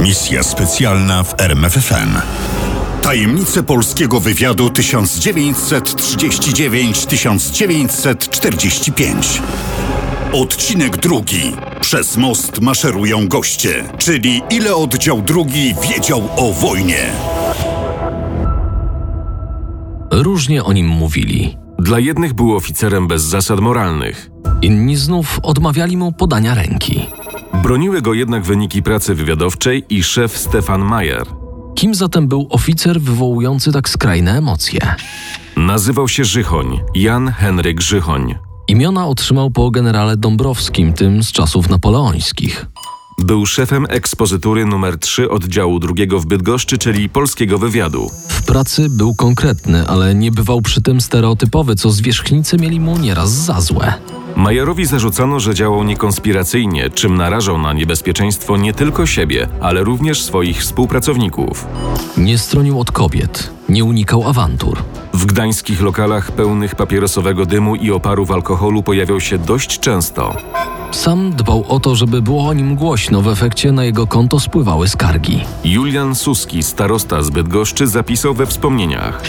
Misja specjalna w RMFFM. Tajemnice polskiego wywiadu 1939-1945. Odcinek drugi. Przez most maszerują goście, czyli ile oddział drugi wiedział o wojnie. Różnie o nim mówili. Dla jednych był oficerem bez zasad moralnych. Inni znów odmawiali mu podania ręki. Broniły go jednak wyniki pracy wywiadowczej i szef Stefan Mayer. Kim zatem był oficer wywołujący tak skrajne emocje? Nazywał się Żychoń, Jan Henryk Żychoń. Imiona otrzymał po generale Dąbrowskim, tym z czasów napoleońskich. Był szefem ekspozytury numer 3 oddziału drugiego w Bydgoszczy, czyli polskiego wywiadu. W pracy był konkretny, ale nie bywał przy tym stereotypowy, co zwierzchnicy mieli mu nieraz za złe. Majerowi zarzucano, że działał niekonspiracyjnie, czym narażał na niebezpieczeństwo nie tylko siebie, ale również swoich współpracowników. Nie stronił od kobiet, nie unikał awantur. W gdańskich lokalach pełnych papierosowego dymu i oparów alkoholu pojawiał się dość często. Sam dbał o to, żeby było o nim głośno, w efekcie na jego konto spływały skargi. Julian Suski, starosta z Bydgoszczy, zapisał we wspomnieniach.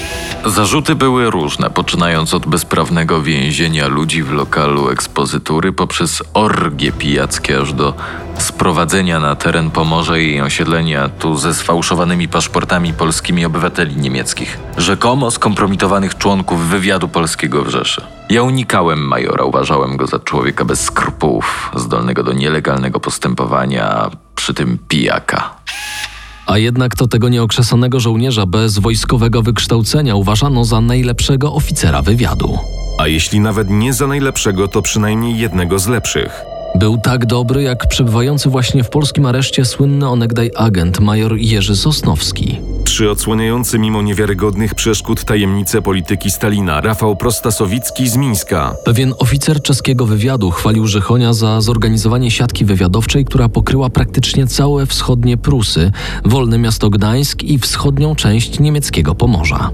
Zarzuty były różne, poczynając od bezprawnego więzienia ludzi w lokalu ekspozytury, poprzez orgie pijackie, aż do sprowadzenia na teren Pomorza i osiedlenia tu ze sfałszowanymi paszportami polskimi obywateli niemieckich, rzekomo skompromitowanych członków wywiadu polskiego w Rzeszy. Ja unikałem majora, uważałem go za człowieka bez skrupułów, zdolnego do nielegalnego postępowania, przy tym pijaka. A jednak to tego nieokrzesanego żołnierza bez wojskowego wykształcenia uważano za najlepszego oficera wywiadu. A jeśli nawet nie za najlepszego, to przynajmniej jednego z lepszych. Był tak dobry jak przebywający właśnie w polskim areszcie słynny onegdaj agent major Jerzy Sosnowski. Czy odsłaniający mimo niewiarygodnych przeszkód tajemnice polityki Stalina Rafał Prostasowicki z Mińska. Pewien oficer czeskiego wywiadu chwalił Żychonia za zorganizowanie siatki wywiadowczej, która pokryła praktycznie całe wschodnie Prusy, wolne miasto Gdańsk i wschodnią część niemieckiego Pomorza.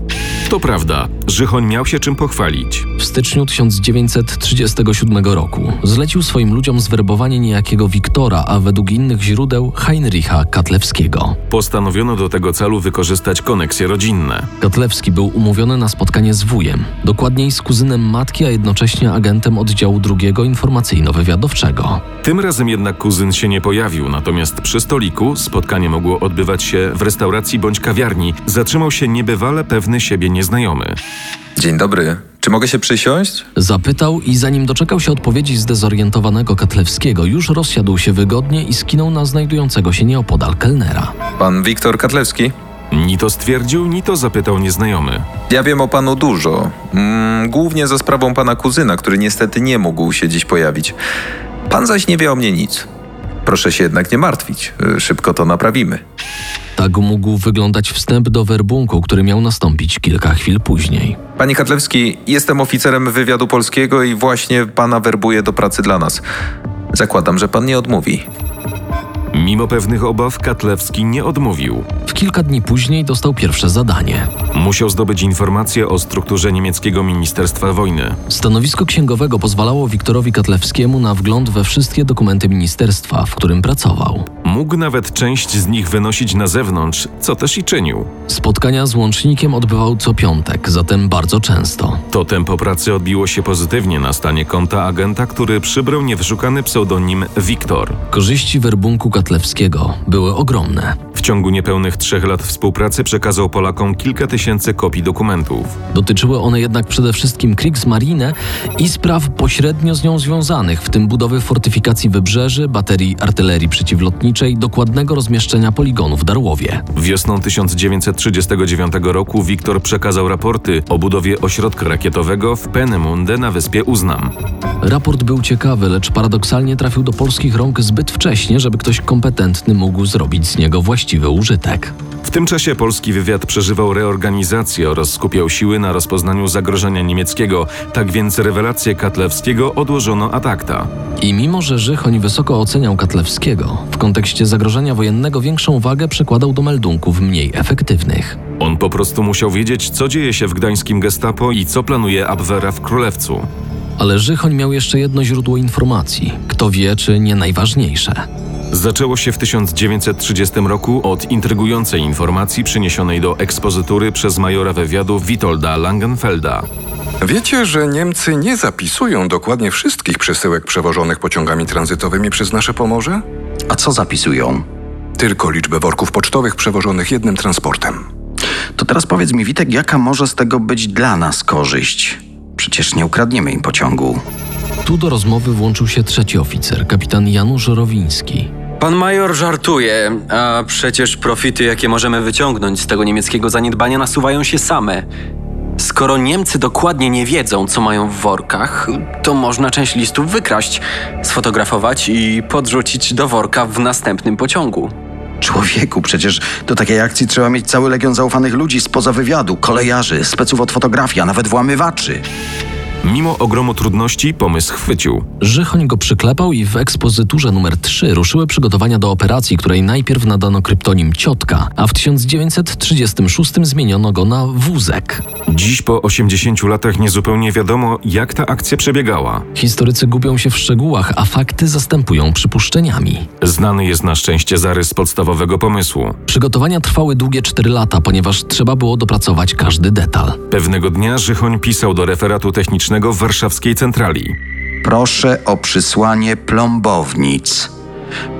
To prawda, Żychoń miał się czym pochwalić. W styczniu 1937 roku zlecił swoim ludziom zwerbowanie niejakiego Wiktora, a według innych źródeł Heinricha Katlewskiego. Postanowiono do tego celu wykorzystać koneksje rodzinne. Katlewski był umówiony na spotkanie z wujem, dokładniej z kuzynem matki, a jednocześnie agentem oddziału drugiego informacyjno-wywiadowczego. Tym razem jednak kuzyn się nie pojawił, natomiast przy stoliku spotkanie mogło odbywać się w restauracji bądź kawiarni. Zatrzymał się niebywale pewny siebie nieznajomy. Dzień dobry. Czy mogę się przysiąść? Zapytał i zanim doczekał się odpowiedzi zdezorientowanego Katlewskiego, już rozsiadł się wygodnie i skinął na znajdującego się nieopodal kelnera. Pan Wiktor Katlewski? Ni to stwierdził, ni to zapytał nieznajomy. Ja wiem o panu dużo. Mm, głównie za sprawą pana kuzyna, który niestety nie mógł się dziś pojawić. Pan zaś nie wie o mnie nic. Proszę się jednak nie martwić. Y, Szybko to naprawimy. Tak mógł wyglądać wstęp do werbunku, który miał nastąpić kilka chwil później. Panie Katlewski, jestem oficerem wywiadu polskiego i właśnie pana werbuję do pracy dla nas. Zakładam, że pan nie odmówi. Mimo pewnych obaw Katlewski nie odmówił. W kilka dni później dostał pierwsze zadanie. Musiał zdobyć informacje o strukturze niemieckiego Ministerstwa Wojny. Stanowisko księgowego pozwalało Wiktorowi Katlewskiemu na wgląd we wszystkie dokumenty ministerstwa, w którym pracował. Mógł nawet część z nich wynosić na zewnątrz, co też i czynił. Spotkania z łącznikiem odbywał co piątek, zatem bardzo często. To tempo pracy odbiło się pozytywnie na stanie konta agenta, który przybrał niewyszukany pseudonim Wiktor. Korzyści werbunku Katlewskiego były ogromne. W ciągu niepełnych trzech lat współpracy przekazał Polakom kilka tysięcy kopii dokumentów. Dotyczyły one jednak przede wszystkim Kriegsmarine i spraw pośrednio z nią związanych, w tym budowy fortyfikacji wybrzeży, baterii artylerii przeciwlotniczej, dokładnego rozmieszczenia poligonów w Darłowie. Wiosną 1939 roku Wiktor przekazał raporty o budowie ośrodka rakietowego w Peenemünde na wyspie Uznam. Raport był ciekawy, lecz paradoksalnie trafił do polskich rąk zbyt wcześnie, żeby ktoś kompetentny mógł zrobić z niego właściwy użytek. W tym czasie polski wywiad przeżywał reorganizację oraz skupiał siły na rozpoznaniu zagrożenia niemieckiego, tak więc rewelację Katlewskiego odłożono ad acta. I mimo, że Żychoń wysoko oceniał Katlewskiego, w kontekście zagrożenia wojennego większą wagę przekładał do meldunków mniej efektywnych. On po prostu musiał wiedzieć, co dzieje się w gdańskim gestapo i co planuje Abwehra w Królewcu. Ale Żychoń miał jeszcze jedno źródło informacji. Kto wie, czy nie najważniejsze. Zaczęło się w 1930 roku od intrygującej informacji przyniesionej do ekspozytury przez majora wywiadu Witolda Langenfelda. Wiecie, że Niemcy nie zapisują dokładnie wszystkich przesyłek przewożonych pociągami tranzytowymi przez nasze Pomorze? A co zapisują? Tylko liczbę worków pocztowych przewożonych jednym transportem. To teraz powiedz mi, Witek, jaka może z tego być dla nas korzyść? Przecież nie ukradniemy im pociągu. Tu do rozmowy włączył się trzeci oficer, kapitan Janusz Rowiński. Pan major żartuje, a przecież profity, jakie możemy wyciągnąć z tego niemieckiego zaniedbania, nasuwają się same. Skoro Niemcy dokładnie nie wiedzą, co mają w workach, to można część listów wykraść, sfotografować i podrzucić do worka w następnym pociągu. Człowieku, przecież do takiej akcji trzeba mieć cały legion zaufanych ludzi spoza wywiadu, kolejarzy, speców od fotografii, a nawet włamywaczy. Mimo ogromu trudności pomysł chwycił. Żychoń go przyklepał i w ekspozyturze numer 3 ruszyły przygotowania do operacji, której najpierw nadano kryptonim Ciotka, a w 1936 zmieniono go na Wózek. Dziś po 80 latach niezupełnie wiadomo, jak ta akcja przebiegała. Historycy gubią się w szczegółach, a fakty zastępują przypuszczeniami. Znany jest na szczęście zarys podstawowego pomysłu. Przygotowania trwały długie 4 lata, ponieważ trzeba było dopracować każdy detal. Pewnego dnia Żychoń pisał do referatu technicznego w warszawskiej centrali. Proszę o przysłanie plombownic.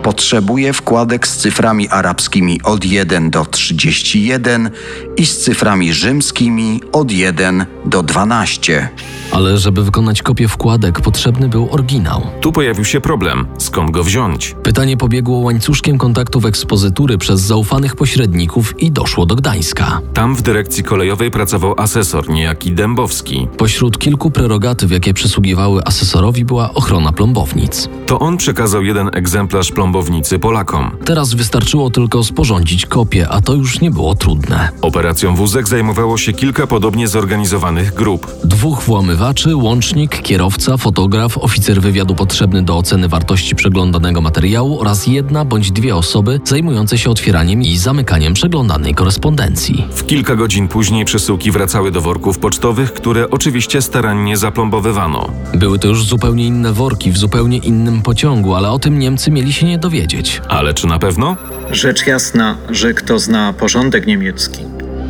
Potrzebuję wkładek z cyframi arabskimi od 1 do 31 i z cyframi rzymskimi od 1 do 12. Ale żeby wykonać kopię wkładek, potrzebny był oryginał. Tu pojawił się problem. Skąd go wziąć? Pytanie pobiegło łańcuszkiem kontaktów ekspozytury przez zaufanych pośredników i doszło do Gdańska. Tam w dyrekcji kolejowej pracował asesor, niejaki Dębowski. Pośród kilku prerogatyw, jakie przysługiwały asesorowi, była ochrona plombownic. To on przekazał jeden egzemplarz plombownicy Polakom. Teraz wystarczyło tylko sporządzić kopię, a to już nie było trudne. Operacją Wózek zajmowało się kilka podobnie zorganizowanych grup. Dwóch włamywaczy, łącznik, kierowca, fotograf, oficer wywiadu potrzebny do oceny wartości przeglądanego materiału oraz jedna bądź dwie osoby zajmujące się otwieraniem i zamykaniem przeglądanej korespondencji. W kilka godzin później przesyłki wracały do worków pocztowych, które oczywiście starannie zaplombowywano. Były to już zupełnie inne worki w zupełnie innym pociągu, ale o tym Niemcy mieli się nie dowiedzieć. Ale czy na pewno? Rzecz jasna, że kto zna porządek niemiecki,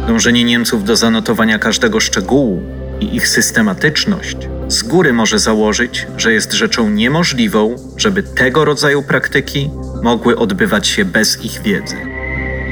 dążenie Niemców do zanotowania każdego szczegółu i ich systematyczność, z góry może założyć, że jest rzeczą niemożliwą, żeby tego rodzaju praktyki mogły odbywać się bez ich wiedzy.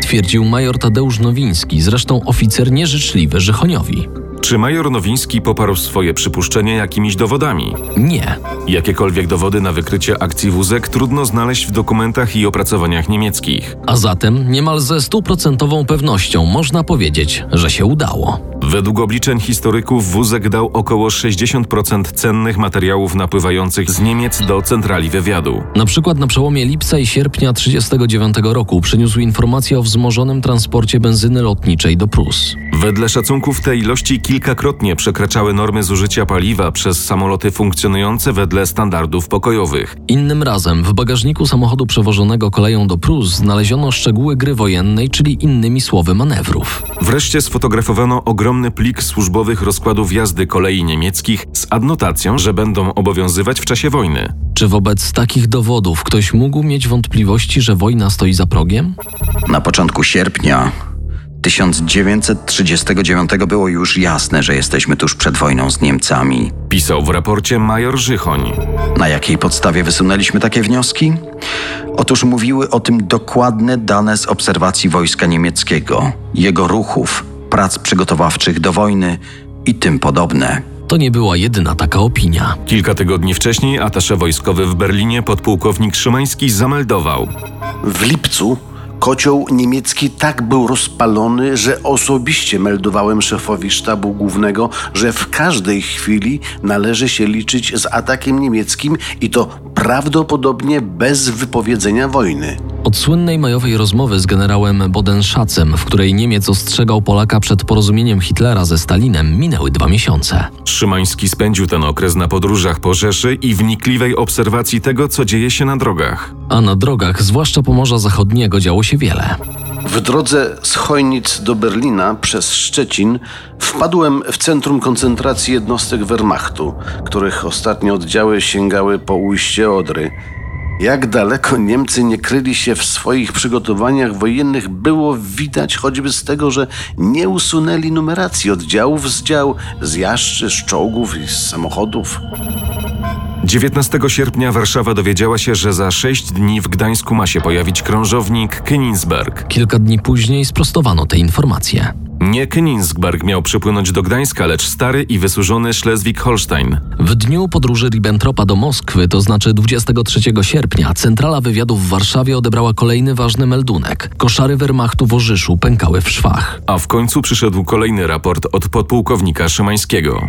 Twierdził major Tadeusz Nowiński, zresztą oficer nieżyczliwy Żychoniowi. Czy major Nowiński poparł swoje przypuszczenie jakimiś dowodami? Nie. Jakiekolwiek dowody na wykrycie akcji wózek trudno znaleźć w dokumentach i opracowaniach niemieckich. A zatem niemal ze stuprocentową pewnością można powiedzieć, że się udało. Według obliczeń historyków wózek dał około 60% cennych materiałów napływających z Niemiec do centrali wywiadu. Na przykład na przełomie lipca i sierpnia 1939 roku przyniósł informację o wzmożonym transporcie benzyny lotniczej do Prus. Wedle szacunków te ilości kilkakrotnie przekraczały normy zużycia paliwa przez samoloty funkcjonujące wedle standardów pokojowych. Innym razem w bagażniku samochodu przewożonego koleją do Prus znaleziono szczegóły gry wojennej, czyli innymi słowy manewrów. Wreszcie sfotografowano ogromny plik służbowych rozkładów jazdy kolei niemieckich z adnotacją, że będą obowiązywać w czasie wojny. Czy wobec takich dowodów ktoś mógł mieć wątpliwości, że wojna stoi za progiem? Na początku sierpnia 1939 było już jasne, że jesteśmy tuż przed wojną z Niemcami. Pisał w raporcie major Żychoń. Na jakiej podstawie wysunęliśmy takie wnioski? Otóż mówiły o tym dokładne dane z obserwacji wojska niemieckiego, jego ruchów, prac przygotowawczych do wojny i tym podobne. To nie była jedyna taka opinia. Kilka tygodni wcześniej atasze wojskowy w Berlinie podpułkownik Szymański zameldował. W lipcu kocioł niemiecki tak był rozpalony, że osobiście meldowałem szefowi sztabu głównego, że w każdej chwili należy się liczyć z atakiem niemieckim i to prawdopodobnie bez wypowiedzenia wojny. Od słynnej majowej rozmowy z generałem Bodenschatzem, w której Niemiec ostrzegał Polaka przed porozumieniem Hitlera ze Stalinem, minęły dwa miesiące. Szymański spędził ten okres na podróżach po Rzeszy i wnikliwej obserwacji tego, co dzieje się na drogach. A na drogach, zwłaszcza Pomorza Zachodniego, działo się wiele. W drodze z Chojnic do Berlina przez Szczecin wpadłem w centrum koncentracji jednostek Wehrmachtu, których ostatnie oddziały sięgały po ujście Odry. Jak daleko Niemcy nie kryli się w swoich przygotowaniach wojennych, było widać choćby z tego, że nie usunęli numeracji oddziałów z dział, z jaszczy, z czołgów i z samochodów. 19 sierpnia Warszawa dowiedziała się, że za sześć dni w Gdańsku ma się pojawić krążownik Königsberg. Kilka dni później sprostowano te informacje. Nie Königsberg miał przypłynąć do Gdańska, lecz stary i wysłużony Schleswig-Holstein. W dniu podróży Ribbentropa do Moskwy, to znaczy 23 sierpnia, centrala wywiadu w Warszawie odebrała kolejny ważny meldunek. Koszary Wehrmachtu w Orzyszu pękały w szwach. A w końcu przyszedł kolejny raport od podpułkownika Szymańskiego.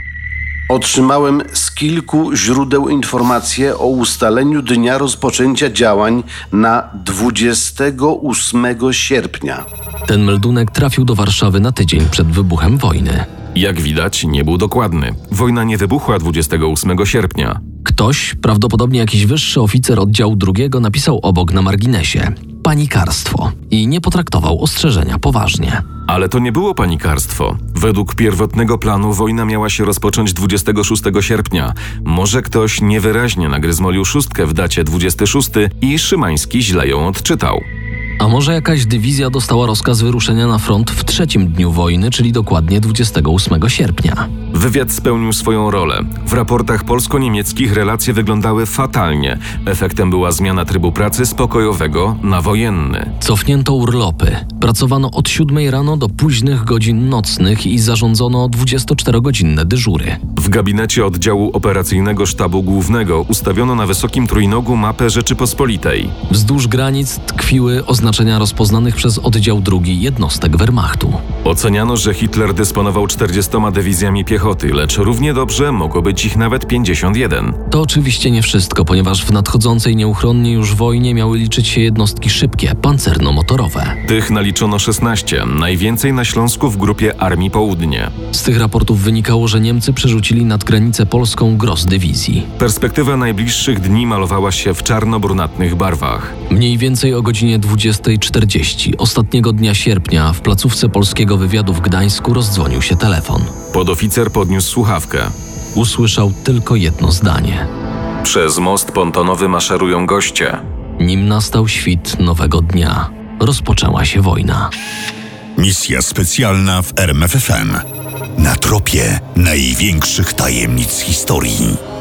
Otrzymałem z kilku źródeł informacje o ustaleniu dnia rozpoczęcia działań na 28 sierpnia. Ten meldunek trafił do Warszawy na tydzień przed wybuchem wojny. Jak widać, nie był dokładny. Wojna nie wybuchła 28 sierpnia. Ktoś, prawdopodobnie jakiś wyższy oficer oddziału drugiego, napisał obok na marginesie panikarstwo i nie potraktował ostrzeżenia poważnie. Ale to nie było panikarstwo. Według pierwotnego planu wojna miała się rozpocząć 26 sierpnia. Może ktoś niewyraźnie nagryzmolił szóstkę w dacie 26 i Szymański źle ją odczytał. A może jakaś dywizja dostała rozkaz wyruszenia na front w trzecim dniu wojny, czyli dokładnie 28 sierpnia? Wywiad spełnił swoją rolę. W raportach polsko-niemieckich relacje wyglądały fatalnie. Efektem była zmiana trybu pracy z pokojowego na wojenny. Cofnięto urlopy. Pracowano od 7 rano do późnych godzin nocnych i zarządzono 24-godzinne dyżury. W gabinecie oddziału operacyjnego sztabu głównego ustawiono na wysokim trójnogu mapę Rzeczypospolitej. Wzdłuż granic tkwiły oznaczenia rozpoznanych przez oddział drugi jednostek Wehrmachtu. Oceniano, że Hitler dysponował 40 dywizjami piechoty, lecz równie dobrze mogło być ich nawet 51. To oczywiście nie wszystko, ponieważ w nadchodzącej nieuchronnie już wojnie miały liczyć się jednostki szybkie, pancerno-motorowe. Tych naliczono 16, najwięcej na Śląsku w grupie Armii Południe. Z tych raportów wynikało, że Niemcy przerzucili nad granicę polską gros dywizji. Perspektywa najbliższych dni malowała się w czarno-brunatnych barwach. Mniej więcej o godzinie 20.40 ostatniego dnia sierpnia w placówce polskiego wywiadu w Gdańsku rozdzwonił się telefon. Podoficer podniósł słuchawkę. Usłyszał tylko jedno zdanie. Przez most pontonowy maszerują goście. Nim nastał świt nowego dnia, rozpoczęła się wojna. Misja specjalna w RMFFM. Na tropie największych tajemnic historii.